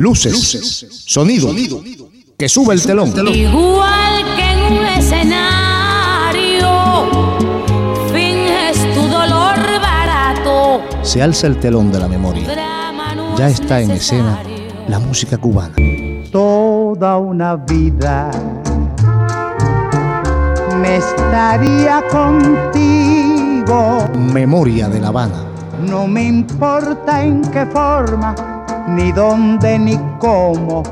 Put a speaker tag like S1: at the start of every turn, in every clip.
S1: Luces, sonido, que sube el telón.
S2: Igual que en un escenario, finges tu dolor barato.
S1: Se alza el telón de la memoria. Ya está en escena la música cubana.
S3: Toda una vida me estaría contigo.
S1: Memoria de La Habana.
S3: No me importa en qué forma ni dónde ni cómo,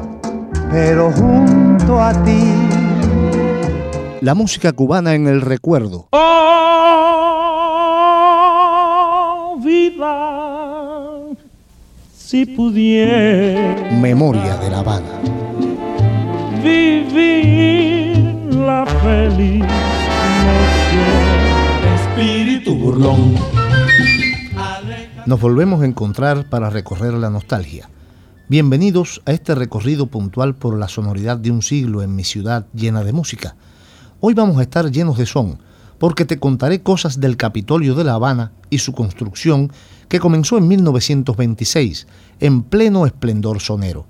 S3: pero junto a ti.
S1: La música cubana en el recuerdo.
S4: Oh, vida, si pudiera.
S1: Memoria de La Habana.
S4: Vivir la feliz Espíritu burlón
S1: nos volvemos a encontrar para recorrer la nostalgia. Bienvenidos a este recorrido puntual por la sonoridad de un siglo en mi ciudad llena de música. Hoy vamos a estar llenos de son, porque te contaré cosas del Capitolio de La Habana y su construcción que comenzó en 1926, en pleno esplendor sonero.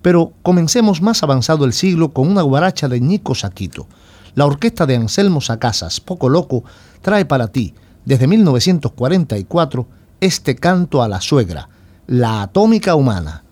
S1: Pero comencemos más avanzado el siglo con una guaracha de Nico Saquito. La orquesta de Anselmo Sacasas, Poco Loco, trae para ti, desde 1944, este canto a la suegra, la atómica humana.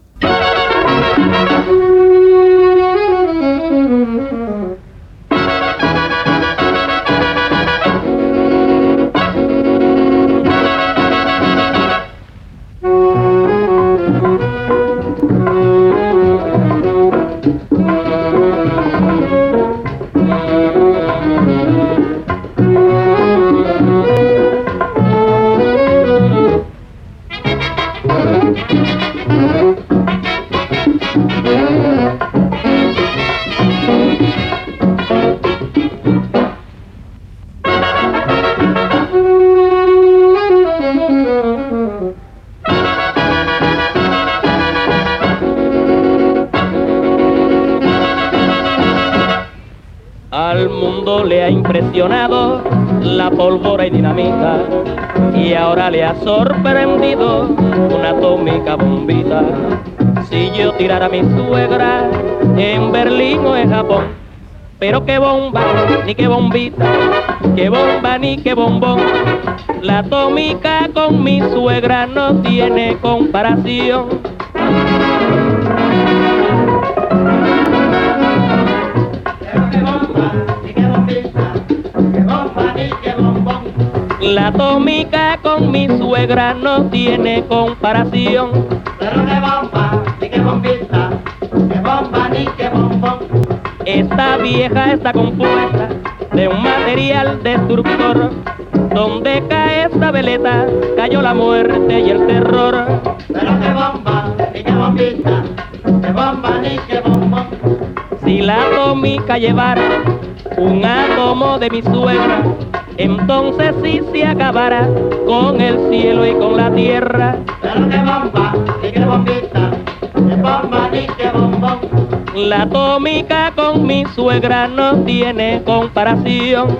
S5: La pólvora y dinamita y ahora le ha sorprendido una atómica bombita. Si yo tirara mi suegra en Berlín o en Japón, pero qué bomba, ni qué bombita, qué bomba ni qué bombón. La atómica con mi suegra no tiene comparación. La atómica con mi suegra no tiene comparación.
S6: Pero qué bomba, ni qué bombita, qué bomba ni qué bombón.
S5: Esta vieja está compuesta de un material destructor. Donde cae esta veleta, cayó la muerte y el terror.
S6: Pero qué bomba, ni qué bombita, qué bomba ni qué bombón.
S5: Si la atómica llevara un átomo de mi suegra, entonces sí se acabará con el cielo y con la tierra.
S6: Pero qué bomba, ni qué bombita, qué bomba ni qué bombón.
S5: La atómica con mi suegra no tiene comparación.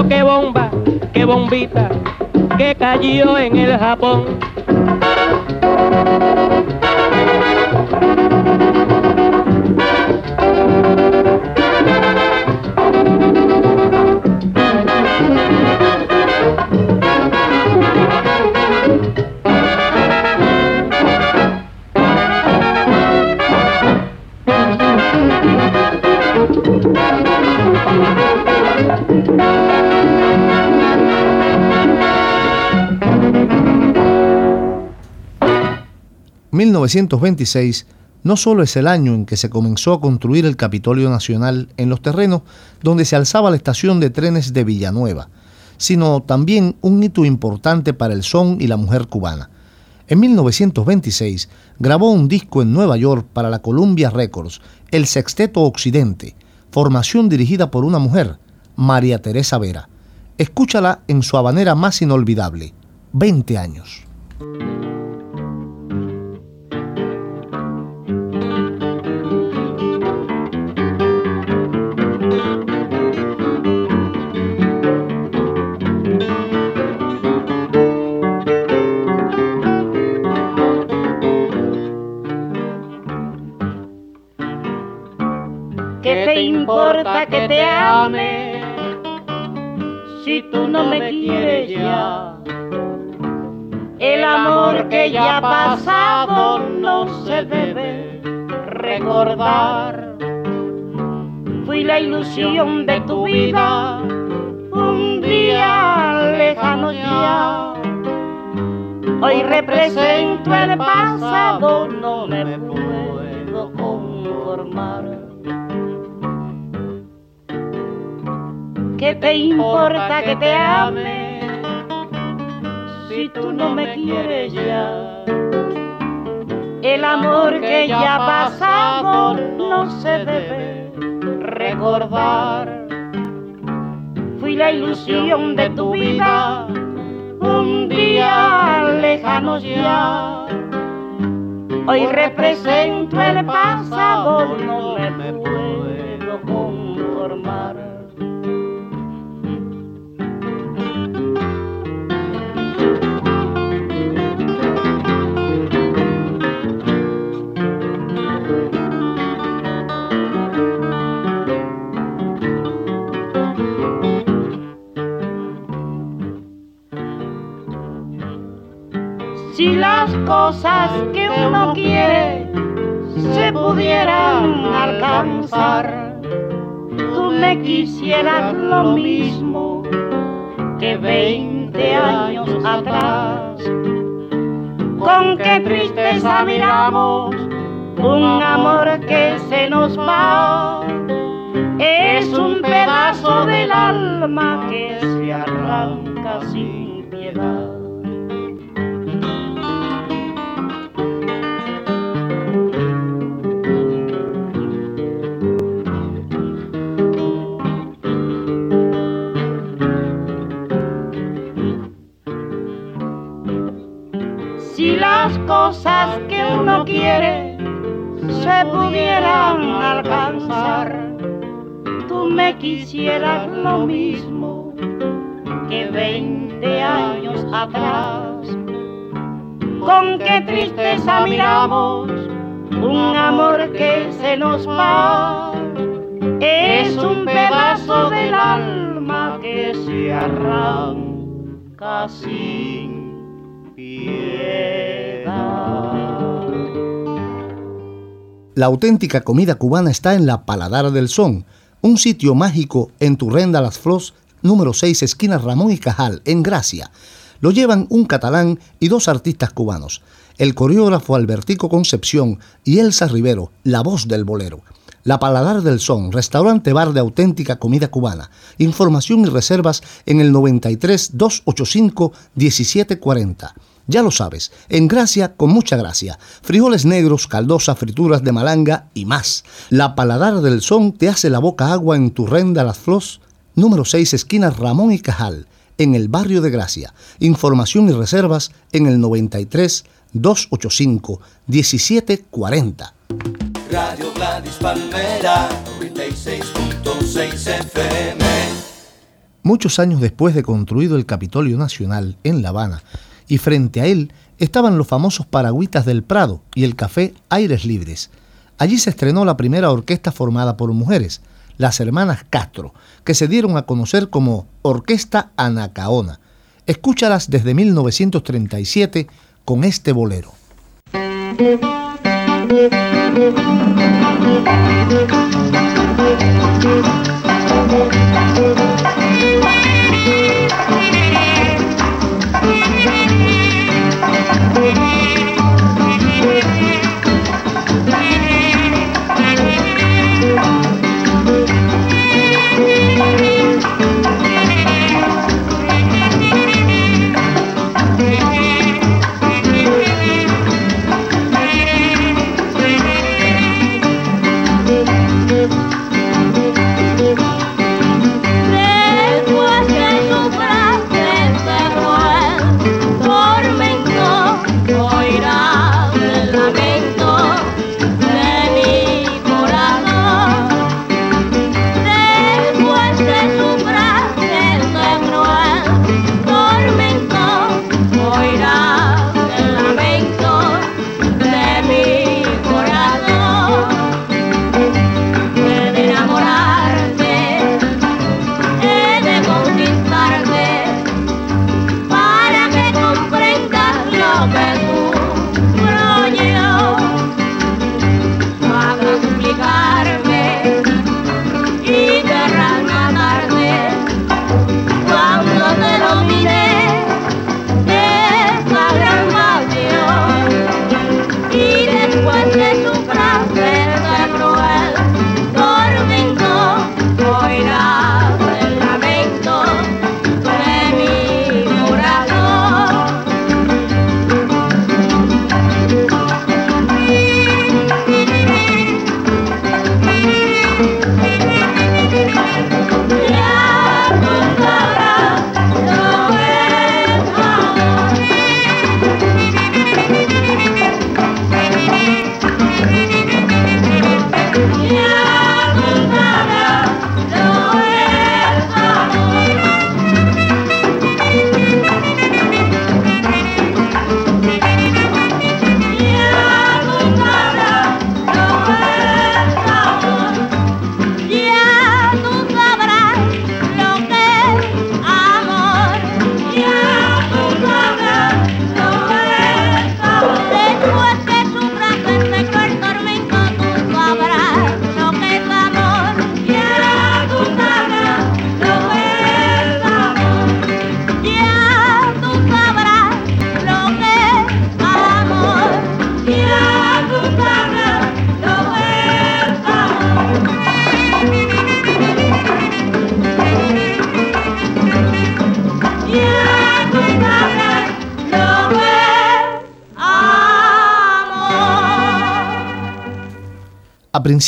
S5: Pero qué bomba, qué bombita, que cayó en el Japón.
S1: 1926 no solo es el año en que se comenzó a construir el Capitolio Nacional en los terrenos donde se alzaba la estación de trenes de Villanueva, sino también un hito importante para el son y la mujer cubana. En 1926 grabó un disco en Nueva York para la Columbia Records, El Sexteto Occidente, formación dirigida por una mujer, María Teresa Vera. Escúchala en su habanera más inolvidable, 20 años.
S7: ¿Qué te importa que te ame si tú no me quieres ya? El amor que ya ha pasado no se debe recordar. Fui la ilusión de tu vida un día lejano ya. Hoy represento el pasado, no me puedo conformar. ¿Qué te importa que te ame si tú no me quieres ya? El amor que ya ha pasado no se debe recordar. Fui la ilusión de tu vida un día lejano ya. Hoy represento el pasado, no cosas que uno quiere se pudieran alcanzar, tú me quisieras lo mismo que veinte años atrás. Con qué tristeza miramos un amor que se nos va. Es un pedazo del alma que se arranca sin piedad. Quiere se pudieran alcanzar, tú me quisieras lo mismo que veinte años atrás. Con qué tristeza miramos un amor que se nos va. Es un pedazo del alma que se arranca sin piedad.
S1: La auténtica comida cubana está en la Paladar del Son, un sitio mágico en Turrenda Las Flos, número 6, esquina Ramón y Cajal, en Gracia. Lo llevan un catalán y dos artistas cubanos, el coreógrafo Albertico Concepción y Elsa Rivero, la voz del bolero. La Paladar del Son, restaurante bar de auténtica comida cubana. Información y reservas en el 93 285 1740. Ya lo sabes, en Gracia con mucha gracia. Frijoles negros, caldosa, frituras de malanga y más. La Paladar del Son te hace la boca agua en tu renda Las Flos, número 6, esquina Ramón y Cajal, en el barrio de Gracia. Información y reservas en el 93 285 1740.
S8: Radio Gladys Palmera, 96.6 FM.
S1: Muchos años después de construido el Capitolio Nacional en La Habana, y frente a él estaban los famosos paragüitas del Prado y el café Aires Libres. Allí se estrenó la primera orquesta formada por mujeres, las hermanas Castro, que se dieron a conocer como Orquesta Anacaona. Escúchalas desde 1937 con este bolero.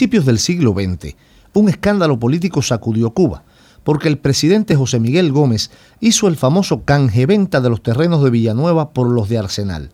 S9: Principios del siglo XX, un escándalo político sacudió Cuba, porque el presidente José Miguel Gómez hizo el famoso canje-venta de los terrenos de Villanueva por los de Arsenal.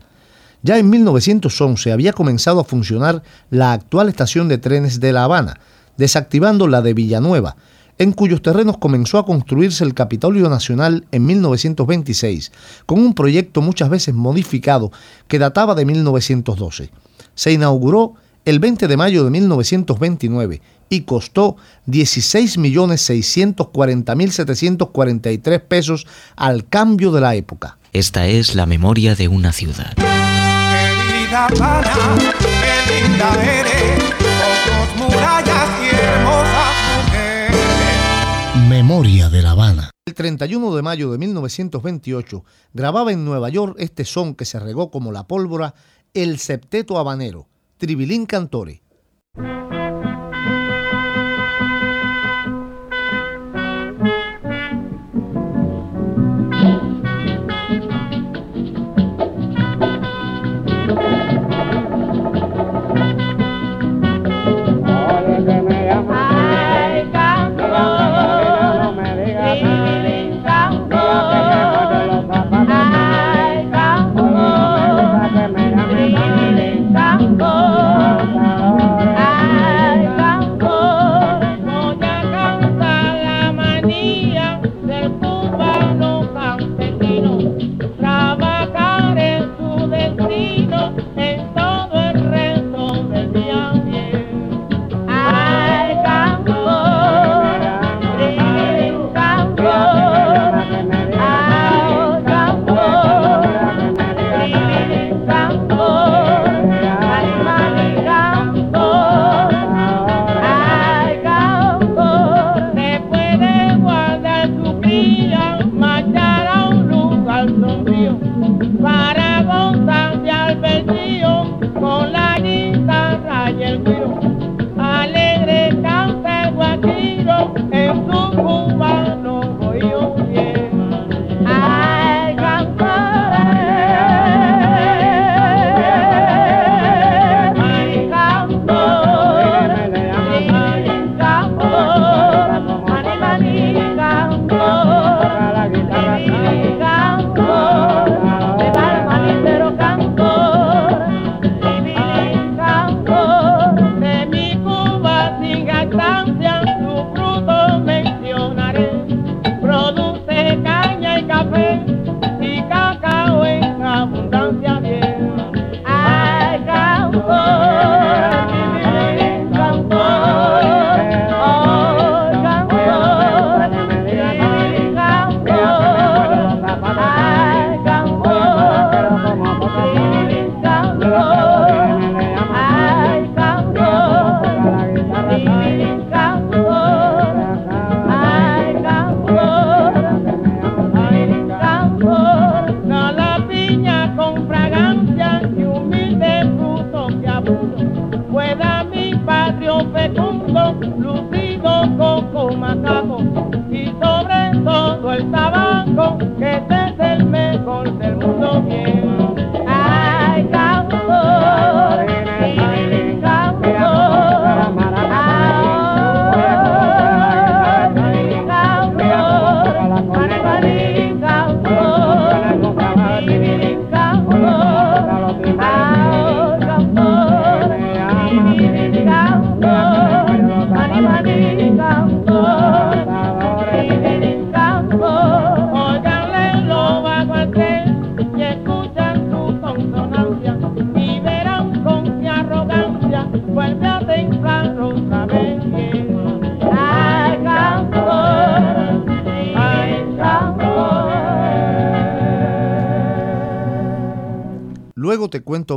S9: Ya en 1911 había comenzado a funcionar la actual estación de trenes de La Habana, desactivando la de Villanueva, en cuyos terrenos comenzó a construirse el Capitolio Nacional en 1926, con un proyecto muchas veces modificado que databa de 1912. Se inauguró el 20 de mayo de 1929 y costó 16.640.743 pesos al cambio de la época.
S10: Esta es la memoria de una ciudad.
S11: Querida Habana, qué linda eres, ojos, murallas y hermosas mujeres.
S9: Memoria de La Habana. El 31 de mayo de 1928 grababa en Nueva York este son que se regó como la pólvora, el septeto habanero, Tribilín Cantore.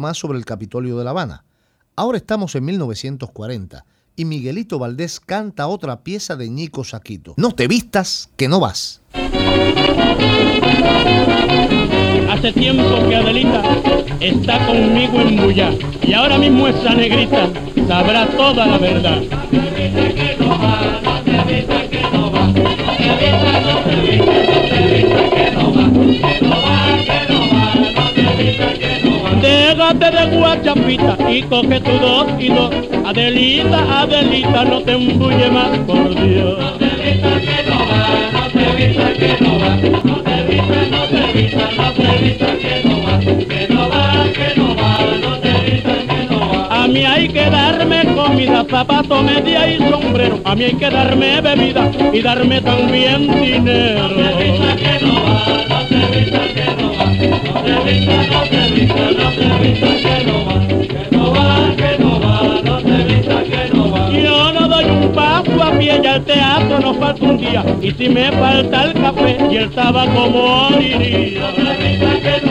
S9: Más sobre el Capitolio de La Habana. Ahora estamos en 1940 y Miguelito Valdés canta otra pieza de Ñico Saquito. No te vistas, que no vas.
S4: Hace tiempo que Adelita está conmigo en Bullá y ahora mismo esa negrita sabrá toda la verdad. Llénate de guachapita y coge tu dos y dos. Adelita, Adelita, no te embulle más, por Dios.
S6: No te vista que no va, no te vista que no va, no te vista, no te vista, no te vista que no va, que no va, que no va, no te vista que no va.
S4: A mí hay que darme comida, zapato, media y sombrero. A mí hay que darme bebida y darme también dinero.
S6: No te vista que no va, no te vista que no va, no te vista, no te vista, no te vista que no va, que no va, no te vista que no va.
S4: Yo no doy un paso a pie y al teatro no falta un día. Y si me falta el café y el tabaco moriría.
S6: No te vista que no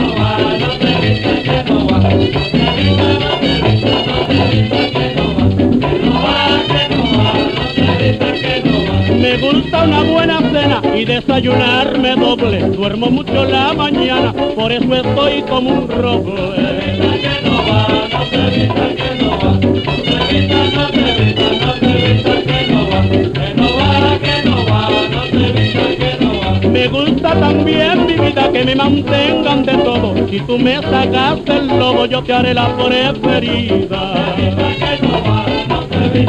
S6: va, no
S4: Una buena cena y desayunarme doble. Duermo mucho la mañana, por eso estoy como un roble.
S6: que no va, no te vista que no va, no te vista, no no te vista que no va, que no va, que no va, no te vista que no va.
S4: Me gusta también mi vida que me mantengan de todo. Si tú me sacas el lobo, yo te haré la preferida.
S6: que no va, no te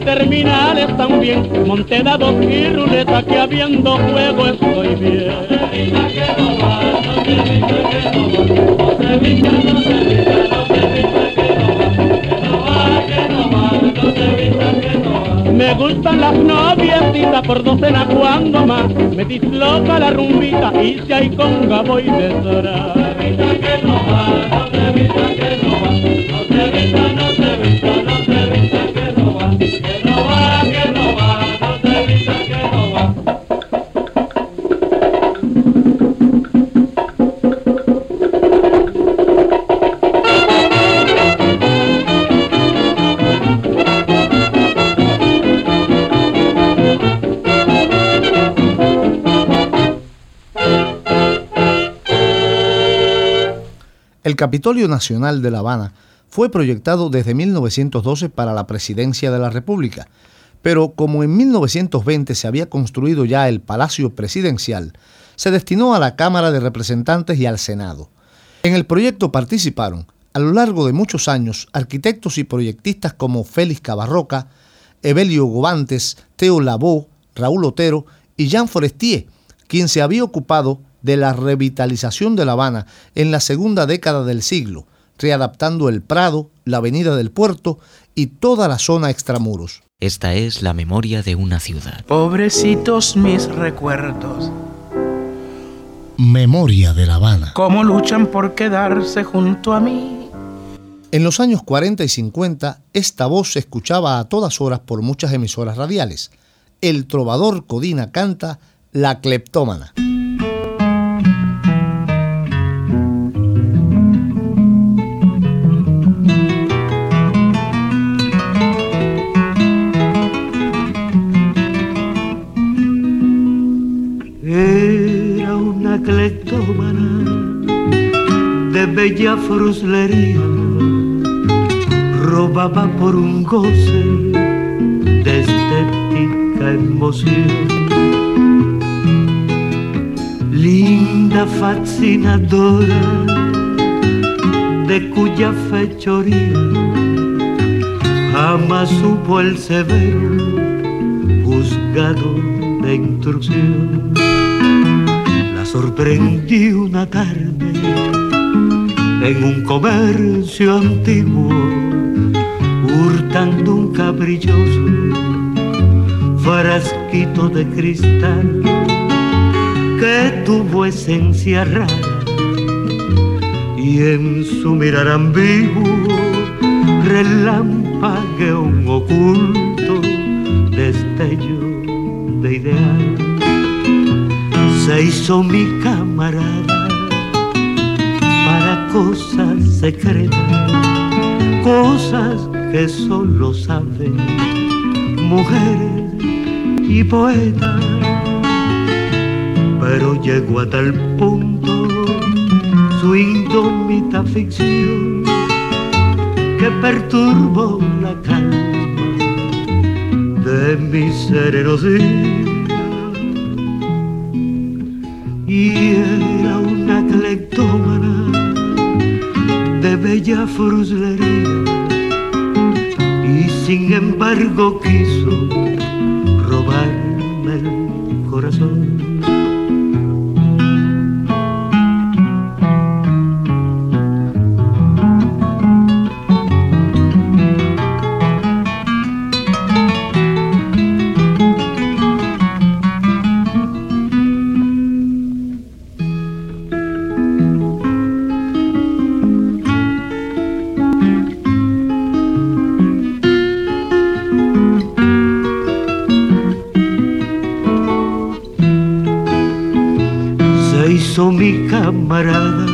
S4: terminales también. Monté dados y ruleta que habiendo juego estoy bien. Me gustan las noviecitas por docena cuando más. Me disloca la rumbita y si hay conga voy detrás.
S6: que
S1: Capitolio Nacional de La Habana fue proyectado desde 1912 para la presidencia de la República, pero como en 1920 se había construido ya el Palacio Presidencial, se destinó a la Cámara de Representantes y al Senado. En el proyecto participaron, a lo largo de muchos años, arquitectos y proyectistas como Félix Cabarroca, Evelio Gobantes, Teo Labó, Raúl Otero y Jean Forestier, quien se había ocupado de la revitalización de La Habana en la segunda década del siglo, readaptando el Prado, la Avenida del Puerto y toda la zona extramuros.
S10: Esta es la memoria de una ciudad.
S12: Pobrecitos mis recuerdos,
S1: Memoria de La Habana.
S12: cómo luchan por quedarse junto a mí.
S1: En los años 40 y 50, esta voz se escuchaba a todas horas por muchas emisoras radiales. El trovador Codina canta La Cleptómana.
S13: Bella fruslería, robaba por un goce de estética emoción. Linda, fascinadora, de cuya fechoría jamás supo el severo juzgado de intrusión. La sorprendí una tarde en un comercio antiguo, hurtando un caprichoso frasquito de cristal que tuvo esencia rara y en su mirar ambiguo relampagueó un oculto destello de ideal. Se hizo mi camarada cosas secretas, cosas que solo saben mujeres y poetas. Pero llegó a tal punto su indómita ficción que perturbó la calma de mi serenos días. Fruslería y sin embargo quiso robarme camarada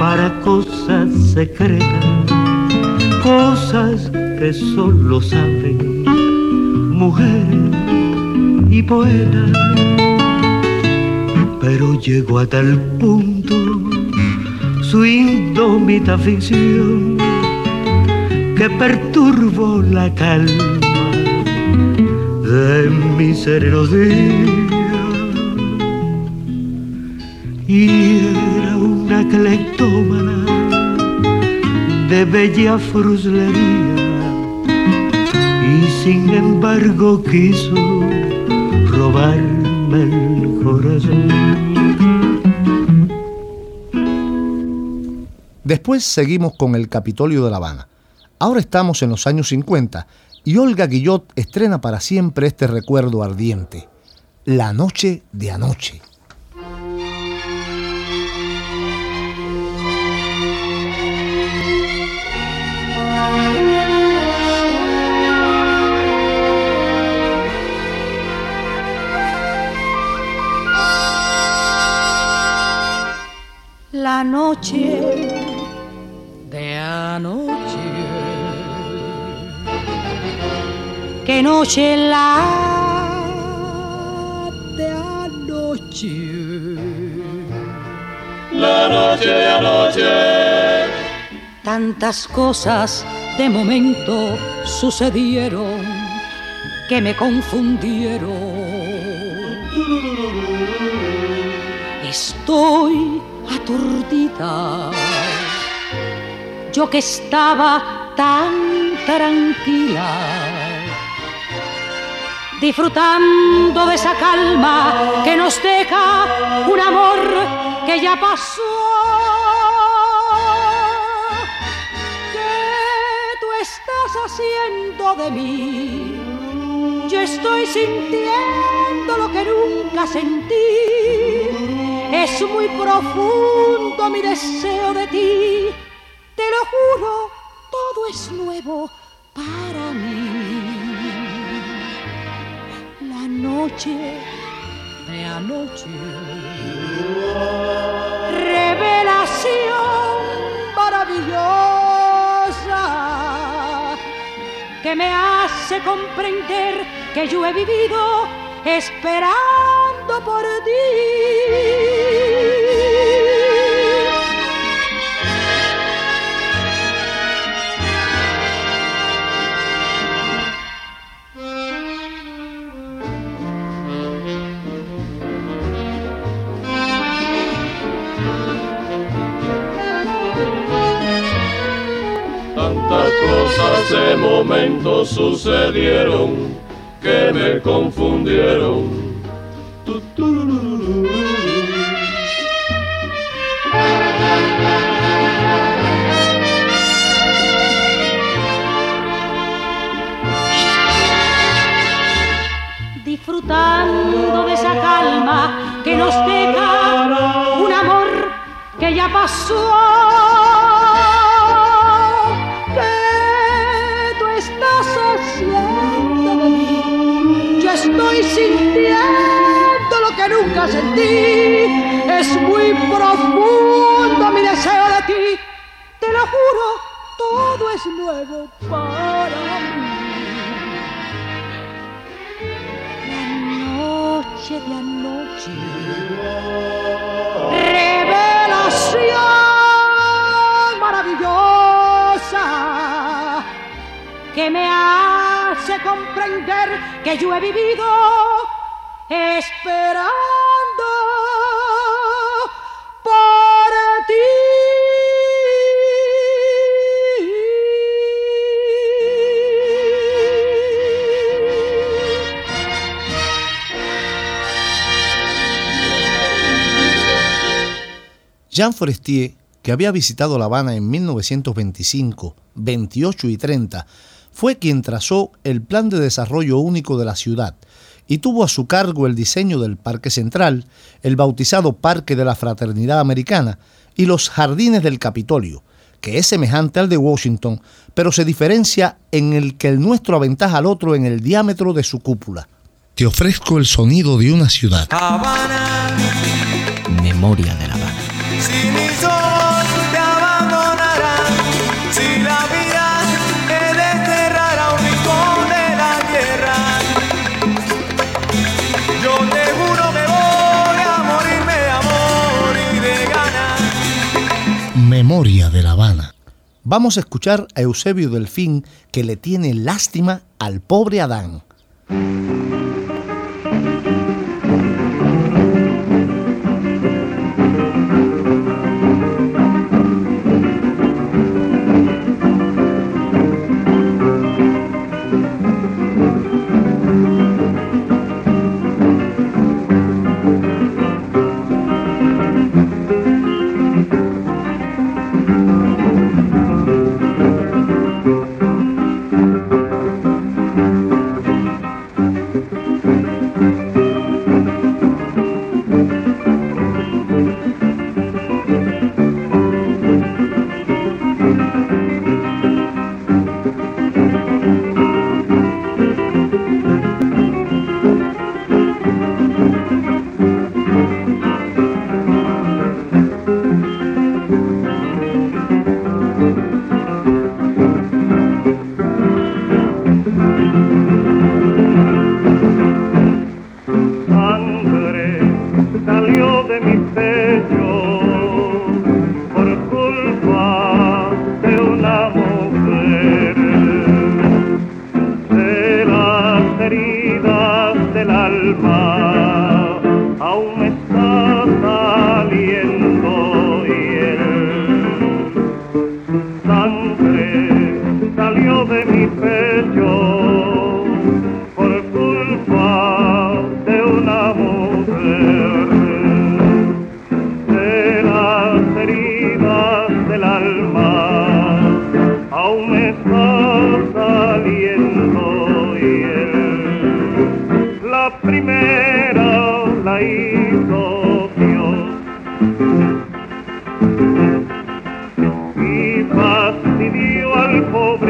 S13: para cosas secretas, cosas que solo saben mujeres y poetas. Pero llegó a tal punto su indómita ficción que perturbó la calma de mis serenos y era una cleptómana de bella fruslería y sin embargo quiso robarme el corazón.
S1: Después seguimos con el Capitolio de La Habana. Ahora estamos en los años 50 y Olga Guillot estrena para siempre este recuerdo ardiente, La noche de anoche.
S2: La noche de anoche. Qué noche la de anoche.
S6: La noche de anoche.
S2: Tantas cosas de momento sucedieron que me confundieron. Estoy aturdida. Yo que estaba tan tranquila, disfrutando de esa calma que nos deja un amor que ya pasó. ¿Qué tú estás haciendo de mí? Yo estoy sintiendo lo que nunca sentí. Es muy profundo mi deseo de ti. Te lo juro, todo es nuevo para mí. La noche de anoche. Revelación maravillosa que me hace comprender que yo he vivido esperando por ti.
S6: Cosas de momento sucedieron que me confundieron.
S2: Disfrutando de esa calma que nos deja un amor que ya pasó. Es muy profundo mi deseo de ti. Te lo juro, todo es nuevo para mí. noche de anoche. Revelación maravillosa que me hace comprender que yo he vivido esperando
S1: Jean Forestier, que había visitado La Habana en 1925, 28 y 30, fue quien trazó el plan de desarrollo único de la ciudad y tuvo a su cargo el diseño del Parque Central, el bautizado Parque de la Fraternidad Americana y los Jardines del Capitolio, que es semejante al de Washington, pero se diferencia en el que el nuestro aventaja al otro en el diámetro de su cúpula. Te ofrezco el sonido de una ciudad.
S14: Memoria de La Habana.
S10: Si mis ojos te abandonarán, si la vida te desterrará a un rincón de la
S1: Memoria de La Habana. Vamos a escuchar a Eusebio Delfín que le tiene lástima al pobre Adán.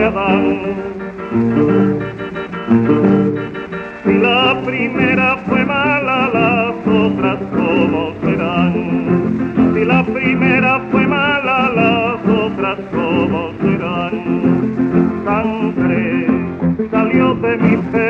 S15: Si la primera fue mala, las otras como serán. Si la primera fue mala, las otras como serán. Sangre salió de mi pecho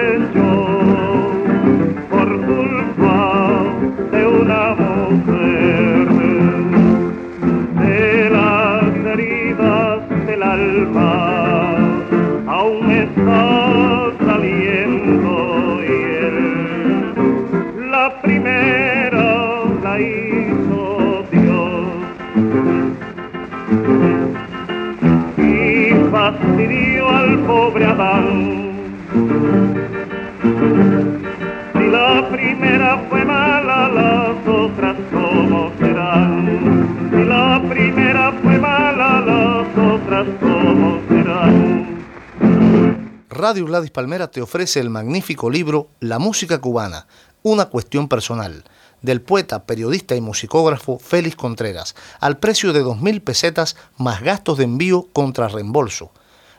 S1: Radio Gladys Palmera te ofrece el magnífico libro La música cubana, una cuestión personal, del poeta, periodista y musicógrafo Félix Contreras, al precio de 2.000 pesetas más gastos de envío contra reembolso.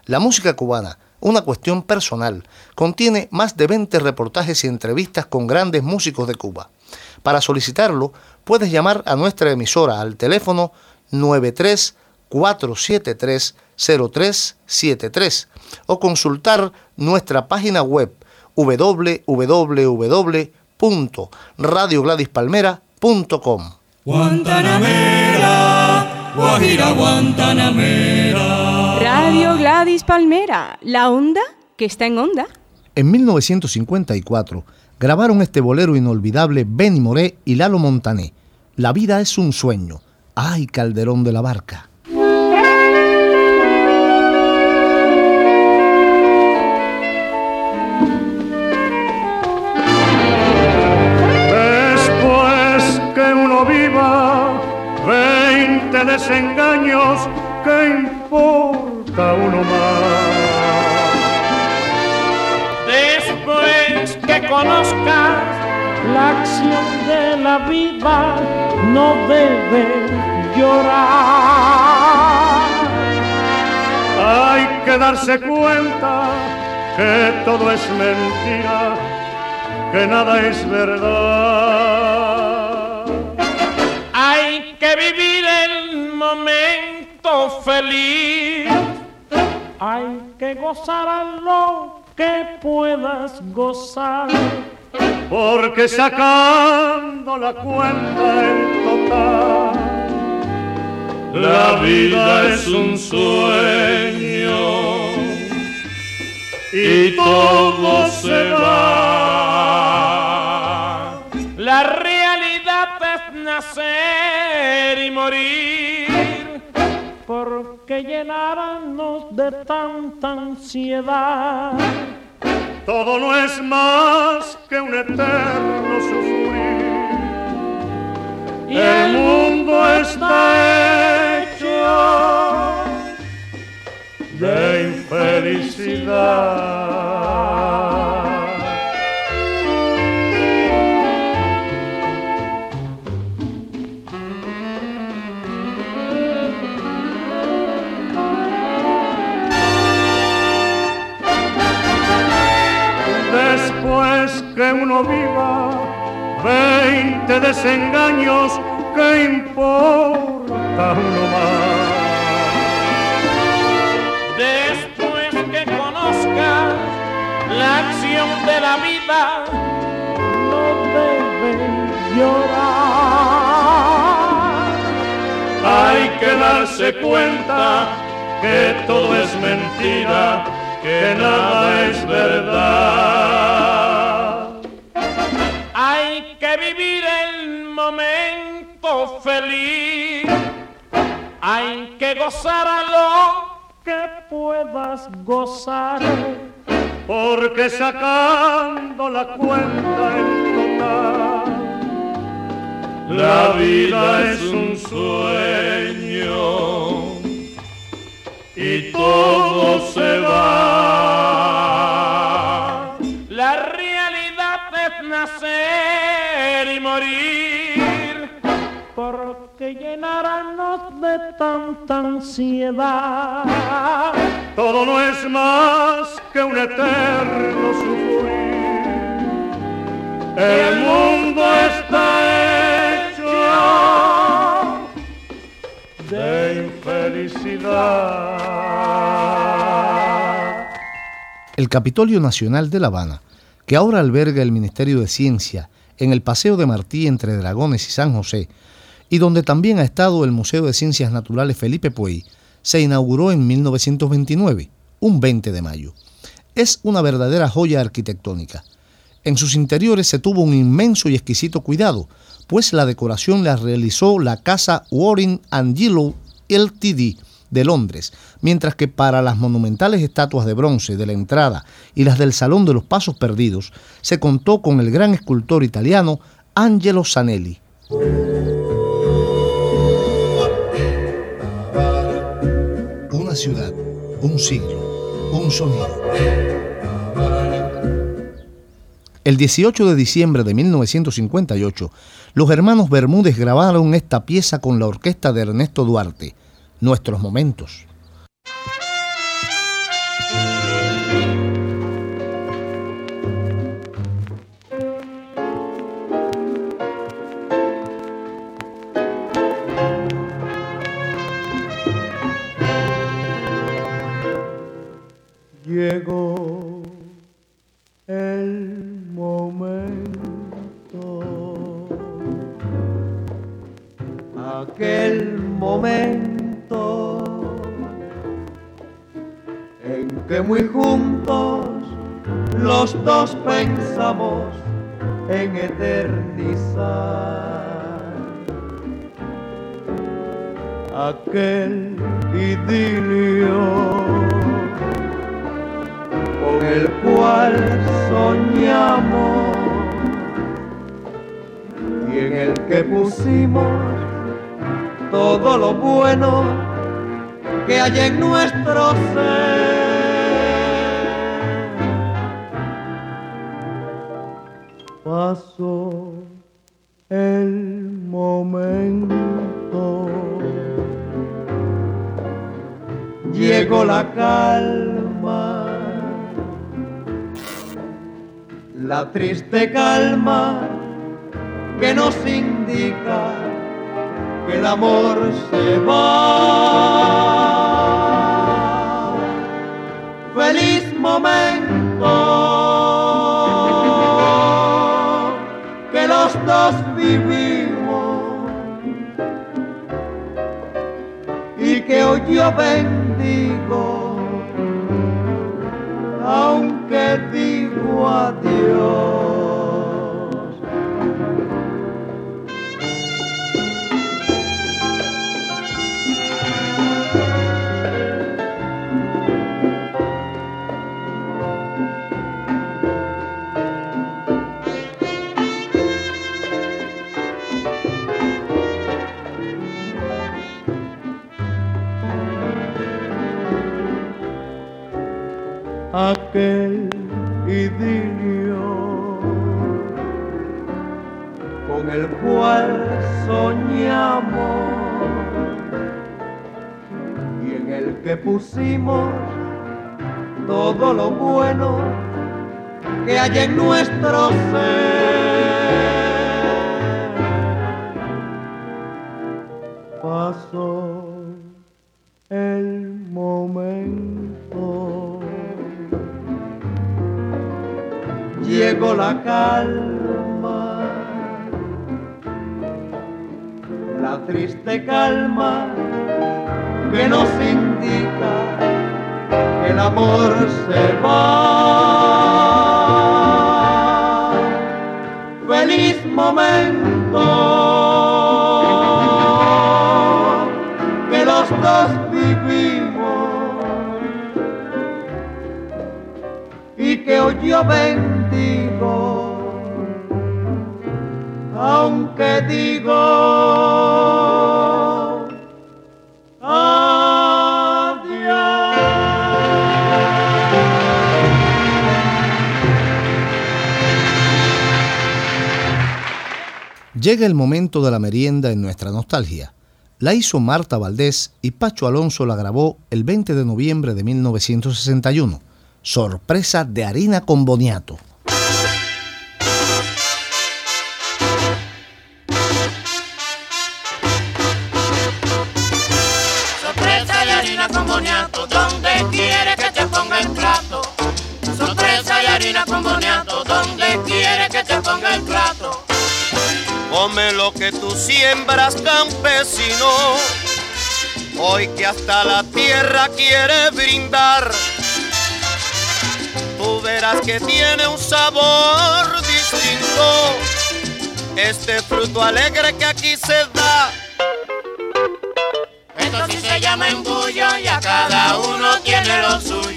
S1: La música cubana, una cuestión personal, contiene más de 20 reportajes y entrevistas con grandes músicos de Cuba. Para solicitarlo, puedes llamar a nuestra emisora al teléfono 93 473 0373 o consultar nuestra página web www.radiogradispalmera.com.
S10: Guantanamera, Guajira Guantanamera.
S16: Radio Gladys Palmera, la onda que está en onda.
S1: En 1954 grabaron este bolero inolvidable Benny Moré y Lalo Montané. La vida es un sueño. ¡Ay, Calderón de la Barca!
S17: Desengaños, ¿qué importa uno más?
S12: Después que conozcas la acción de la vida, no debes llorar.
S17: Hay que darse cuenta que todo es mentira, que nada es verdad.
S12: Hay que vivir momento feliz. Hay que gozar a lo que puedas gozar.
S17: Porque sacando la cuenta en total, la vida es un sueño y todo se va.
S12: Nacer y morir. Porque llenarnos de tanta ansiedad.
S17: Todo no es más que un eterno sufrir.
S12: Y
S17: El mundo está hecho de infelicidad. Que viva veinte desengaños, ¿qué importa uno más?
S12: Después que conozcas la acción de la vida, no debes llorar.
S17: Hay que darse cuenta que todo es mentira, que nada es verdad.
S12: Vivir el momento feliz. Hay que gozar a lo que puedas gozar.
S17: Porque sacando la cuenta en total, la vida es un sueño y todo se va.
S12: La realidad es nacer morir. Porque llenarnos de tanta ansiedad.
S17: Todo no es más que un eterno sufrir. El mundo está hecho de infelicidad.
S1: El Capitolio Nacional de La Habana, que ahora alberga el Ministerio de Ciencia en el Paseo de Martí entre Dragones y San José, y donde también ha estado el Museo de Ciencias Naturales Felipe Puey, se inauguró en 1929, un 20 de mayo. Es una verdadera joya arquitectónica. En sus interiores se tuvo un inmenso y exquisito cuidado, pues la decoración la realizó la casa Warren Angelo Ltd de Londres, mientras que para las monumentales estatuas de bronce de la entrada y las del Salón de los Pasos Perdidos se contó con el gran escultor italiano Angelo Sanelli. Una ciudad, un siglo, un sonido. El 18 de diciembre de 1958, los hermanos Bermúdez grabaron esta pieza con la orquesta de Ernesto Duarte, Nuestros Momentos.
S3: Llegó el momento, aquel momento que muy juntos los dos pensamos en eternizar aquel idilio con el cual soñamos y en el que pusimos todo lo bueno que hay en nuestro ser. Pasó el momento, llegó la calma, la triste calma que nos indica que el amor se va. Feliz momento vivimos y que hoy yo bendigo, aunque digo adiós. Aquel idilio con el cual soñamos y en el que pusimos todo lo bueno que hay en nuestro ser. Pasó el momento llegó la calma, la triste calma que nos indica que el amor se va. Feliz momento. Que los dos vivimos. Y que hoy yo bendigo, digo
S1: Llega el momento de la merienda en nuestra nostalgia. La hizo Marta Valdés y Pacho Alonso la grabó el 20 de noviembre de 1961. Sorpresa de harina con boniato.
S18: El plato.
S19: Come lo que tú siembras, campesino. Hoy que hasta la tierra quiere brindar. Tú verás que tiene un sabor distinto. Este fruto alegre que aquí se da.
S18: Esto sí se llama embullo y a cada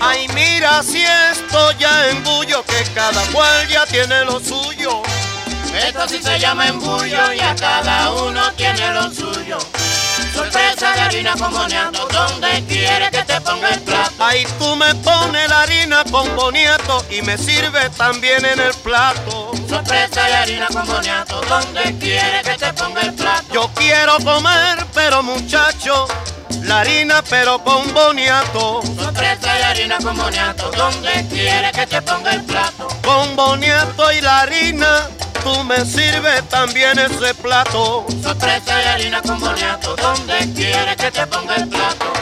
S19: Ay, mira si esto ya embullo, que cada cual ya tiene lo suyo.
S18: Esto sí se llama embullo y a cada uno tiene lo suyo. Sorpresa de harina con boniato, donde quiere que te ponga el plato.
S19: Ay, tú me pones la harina con boniato y me sirve también en el plato.
S18: Sorpresa de harina con boniato, donde quiere que te ponga el plato.
S19: Yo quiero comer, pero muchacho, la harina pero con boniato.
S18: Sorpresa de harina con boniato, donde quiere que te ponga el plato.
S19: Con boniato y la harina, tú me sirves también ese plato.
S18: Sorpresa de harina con boniato, donde quiere que te ponga el plato.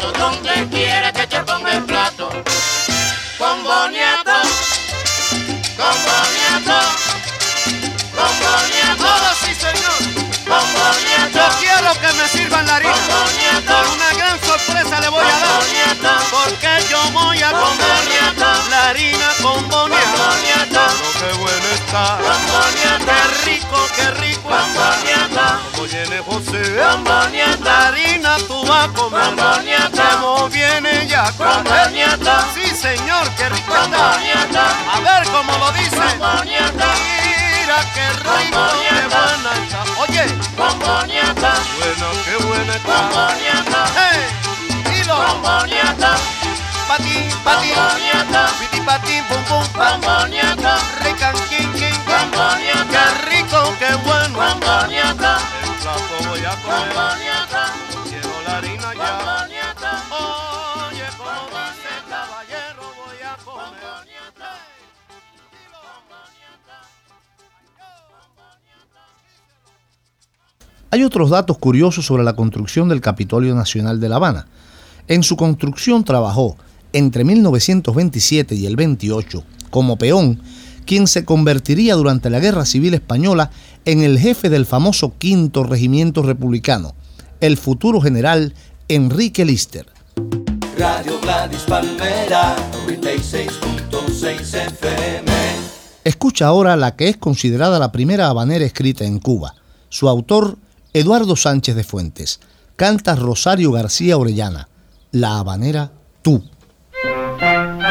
S18: Boniato, donde quiere que te ponga el plato. Con boniato
S19: Con boniato, con boniato. Ahora sí, señor. Con boniato. Yo quiero que me sirvan la harina. Con. Por una gran sorpresa le voy a dar. Boniato. Porque yo voy a comer la harina con boniato. Lo que bueno está. Con boniato. Qué rico, qué rico Como viene José. La harina tú vas a comer.
S18: Con boniato.
S19: Como viene ya a
S18: Con
S19: comer.
S18: boniato.
S19: Sí, señor, qué rico está. A ver cómo lo dice.
S18: Con boniato.
S19: Mira qué rico, qué buena está. Oye,
S18: Con boniato.
S19: buena, qué buena está.
S18: Con boniato.
S19: Hey, dilo.
S18: Con Con boniato.
S19: piti patín, pum pum, kin, kin,
S18: Con boniato.
S19: qué rico, qué bueno.
S18: Con boniato.
S19: El plato voy a
S18: Con
S19: comer,
S18: boniato.
S19: quiero la harina
S18: Con
S19: ya.
S18: boniato.
S19: Oye, como dice el caballero, voy a comer.
S1: Hay otros datos curiosos sobre la construcción del Capitolio Nacional de La Habana. En su construcción trabajó entre 1927 y el 28 como peón, quien se convertiría durante la Guerra Civil Española en el jefe del famoso Quinto Regimiento Republicano, el futuro general Enrique Lister.
S8: Radio Gladys Palmera, 96.6 FM.
S1: Escucha ahora la que es considerada la primera habanera escrita en Cuba. Su autor, Eduardo Sánchez de Fuentes. Canta Rosario García Orellana. La habanera Tú.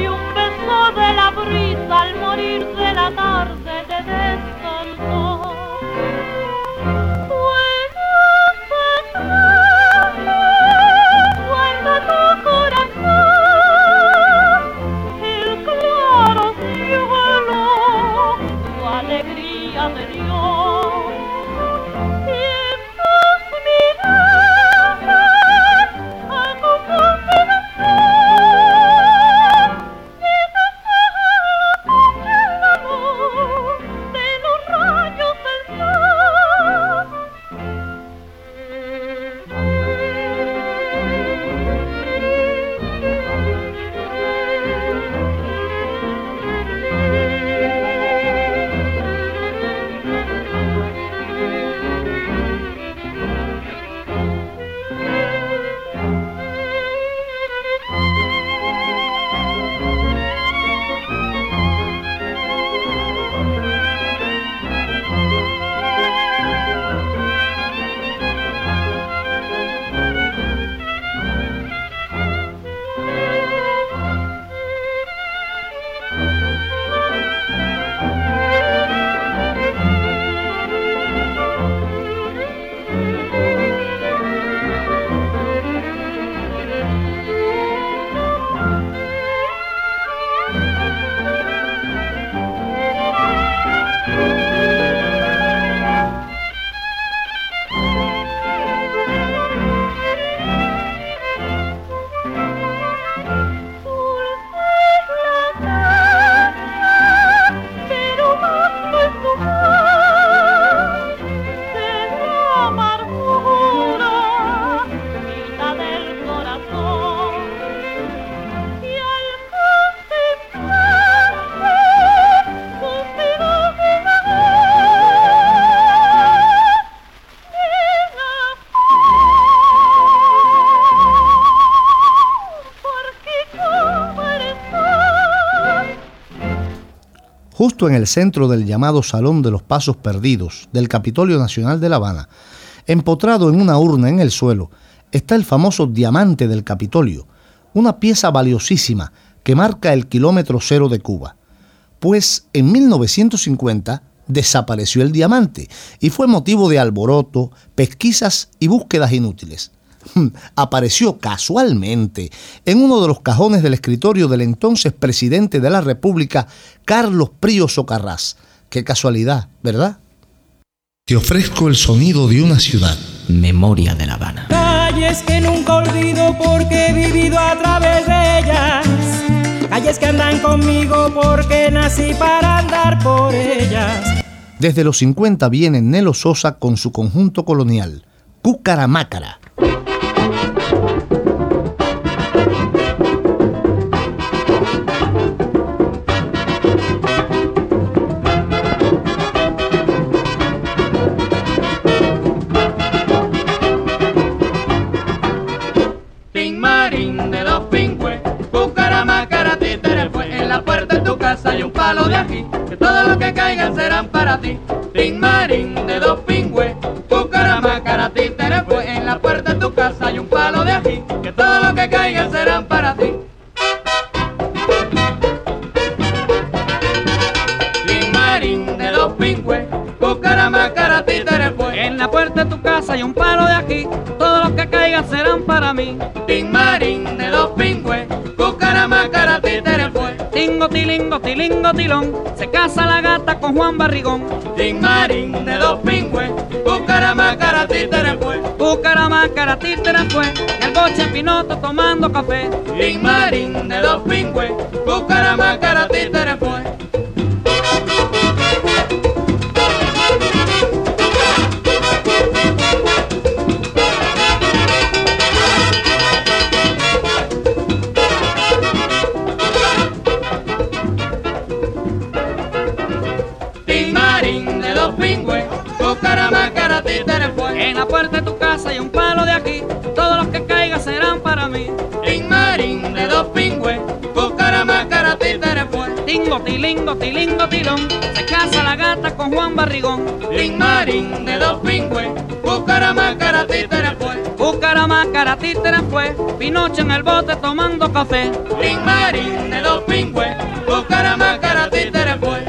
S20: y un beso de la brisa al morir de la tarde te
S1: Justo en el centro del llamado Salón de los Pasos Perdidos del Capitolio Nacional de La Habana, empotrado en una urna en el suelo, está el famoso Diamante del Capitolio, una pieza valiosísima que marca el kilómetro cero de Cuba. Pues en 1950 desapareció el diamante y fue motivo de alboroto, pesquisas y búsquedas inútiles. apareció casualmente en uno de los cajones del escritorio del entonces presidente de la República, Carlos Prío Socarrás. Qué casualidad, ¿verdad? Te ofrezco el sonido de una ciudad.
S10: Memoria de La Habana.
S2: Calles que nunca olvido porque he vivido a través de ellas. Calles que andan conmigo porque nací para andar por ellas.
S1: Desde los 50 viene Nelo Sosa con su conjunto colonial, Cucaramácara.
S21: De ají, que todo lo que caigan serán para ti. Tin marín de dos pingües, cucaramácara, títere fue. En la puerta de tu casa hay un palo de ají, que todo lo que caigan serán para ti. Tin marín de dos pingües, cucaramácara, títere fue.
S22: En la puerta de tu casa hay un palo de aquí, todos los que caigan serán para mí.
S21: Tin marín de dos pingües, cucaramácara,
S22: Tingo, tilingo, tilingo, tilón, se casa la gata con Juan Barrigón.
S21: Marín de dos pingües. Cucaramácara, títere fue,
S22: y el coche pinoto tomando café.
S21: Marín de dos pingües, cucaramácara, títere fue.
S22: Tingo, tilingo, tilingo, tilón, se casa la gata con Juan Barrigón.
S21: Tin marín de dos pingües, cucaramácara, títere fue.
S22: Cucaramácara, títere fue, Pinocho en el bote tomando café.
S21: Tin marín de dos pingües, cucaramácara, títere fue.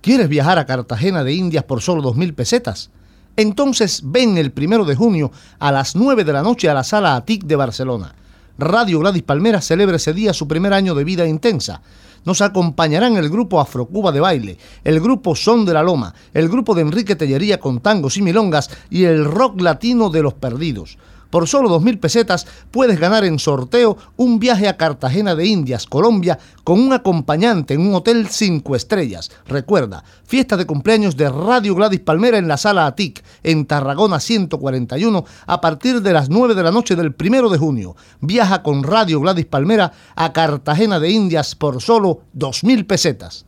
S1: ¿Quieres viajar a Cartagena de Indias por solo 2.000 pesetas? Entonces ven el primero de junio a las 9 de la noche a la Sala ATIC de Barcelona. Radio Gladys Palmera celebra ese día su primer año de vida intensa. Nos acompañarán el grupo Afrocuba de baile, el grupo Son de la Loma, el grupo de Enrique Tellería con tangos y milongas y el rock latino de los perdidos. Por solo 2.000 pesetas puedes ganar en sorteo un viaje a Cartagena de Indias, Colombia, con un acompañante en un hotel 5 estrellas. Recuerda, fiesta de cumpleaños de Radio Gladys Palmera en la Sala ATIC, en Tarragona 141, a partir de las 9 de la noche del primero de junio. Viaja con Radio Gladys Palmera a Cartagena de Indias por solo 2.000 pesetas.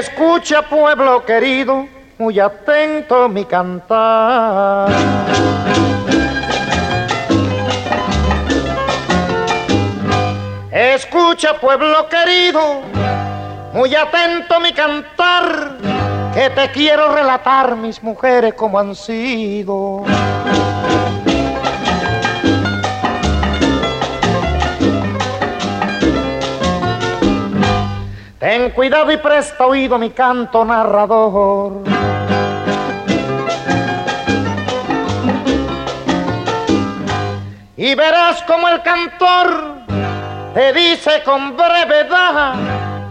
S23: Escucha pueblo querido, muy atento mi cantar. Escucha pueblo querido, muy atento mi cantar, que te quiero relatar mis mujeres como han sido. Ten cuidado y presta oído mi canto narrador. Y verás como el cantor te dice con brevedad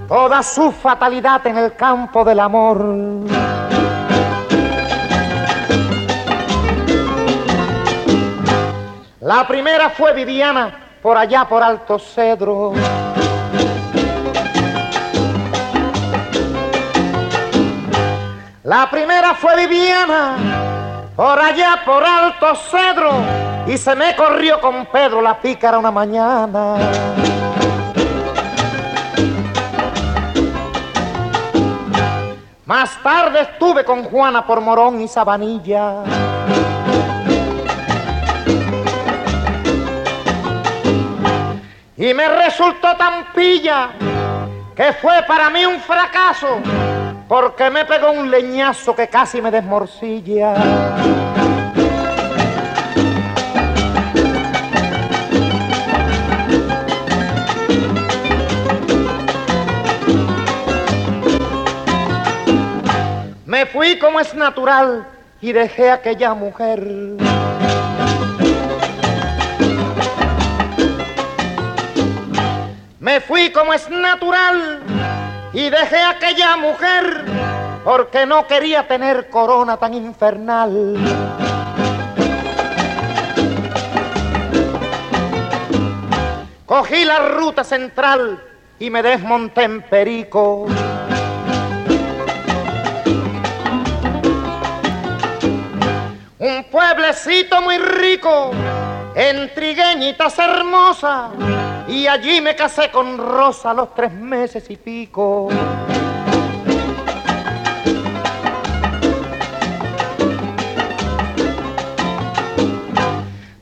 S23: toda su fatalidad en el campo del amor. La primera fue Viviana, por allá por Alto Cedro. La primera fue Viviana, por allá por Alto Cedro, y se me corrió con Pedro la pícara una mañana. Más tarde estuve con Juana por Morón y Sabanilla. Y me resultó tan pilla que fue para mí un fracaso porque me pegó un leñazo que casi me desmorcilla. Me fui como es natural y dejé a aquella mujer. Me fui como es natural y dejé aquella mujer porque no quería tener corona tan infernal. Cogí la ruta central y me desmonté en Perico. Un pueblecito muy rico, en trigueñitas y allí me casé con Rosa los tres meses y pico.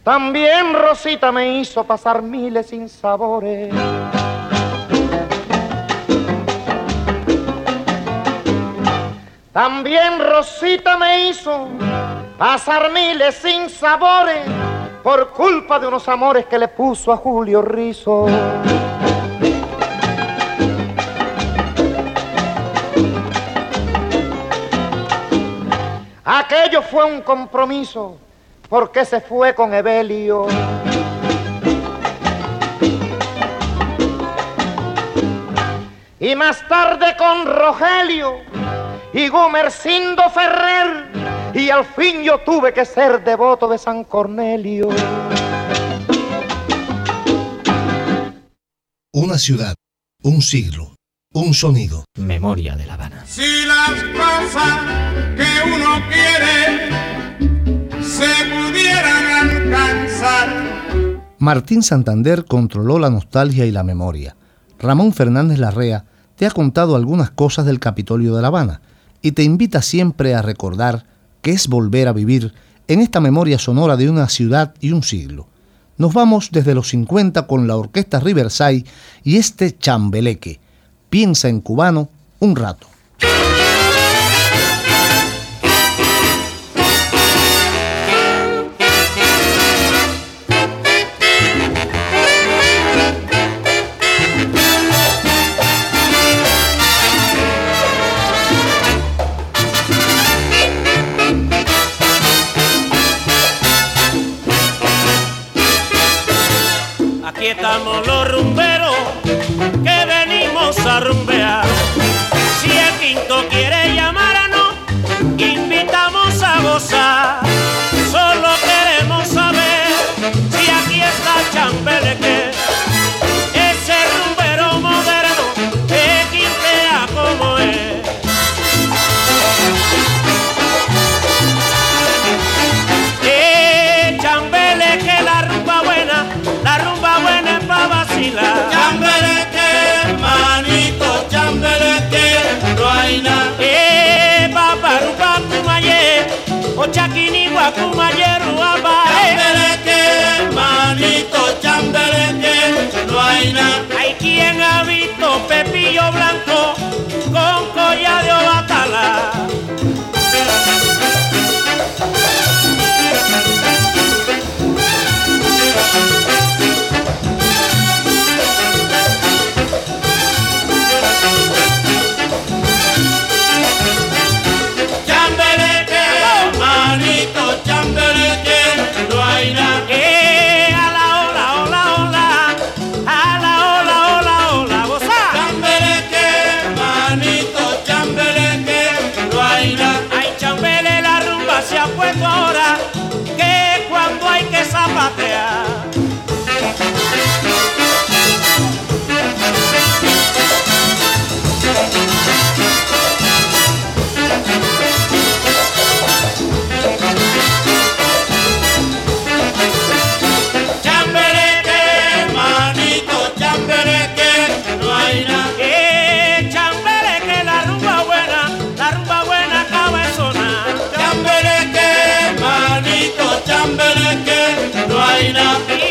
S23: También Rosita me hizo pasar miles sin sabores. También Rosita me hizo pasar miles sin sabores por culpa de unos amores que le puso a Julio Rizo. Aquello fue un compromiso porque se fue con Evelio. Y más tarde con Rogelio y Gumercindo Ferrer. Y al fin yo tuve que ser devoto de San Cornelio.
S1: Una ciudad, un siglo, un sonido.
S10: Memoria de La Habana.
S11: Si las cosas que uno quiere se pudieran alcanzar.
S1: Martín Santander controló la nostalgia y la memoria. Ramón Fernández Larrea te ha contado algunas cosas del Capitolio de La Habana y te invita siempre a recordar que es volver a vivir en esta memoria sonora de una ciudad y un siglo. Nos vamos desde los 50 con la Orquesta Riverside y este chambeleque. Piensa en cubano un rato.
S4: Pepillo blanco
S11: China.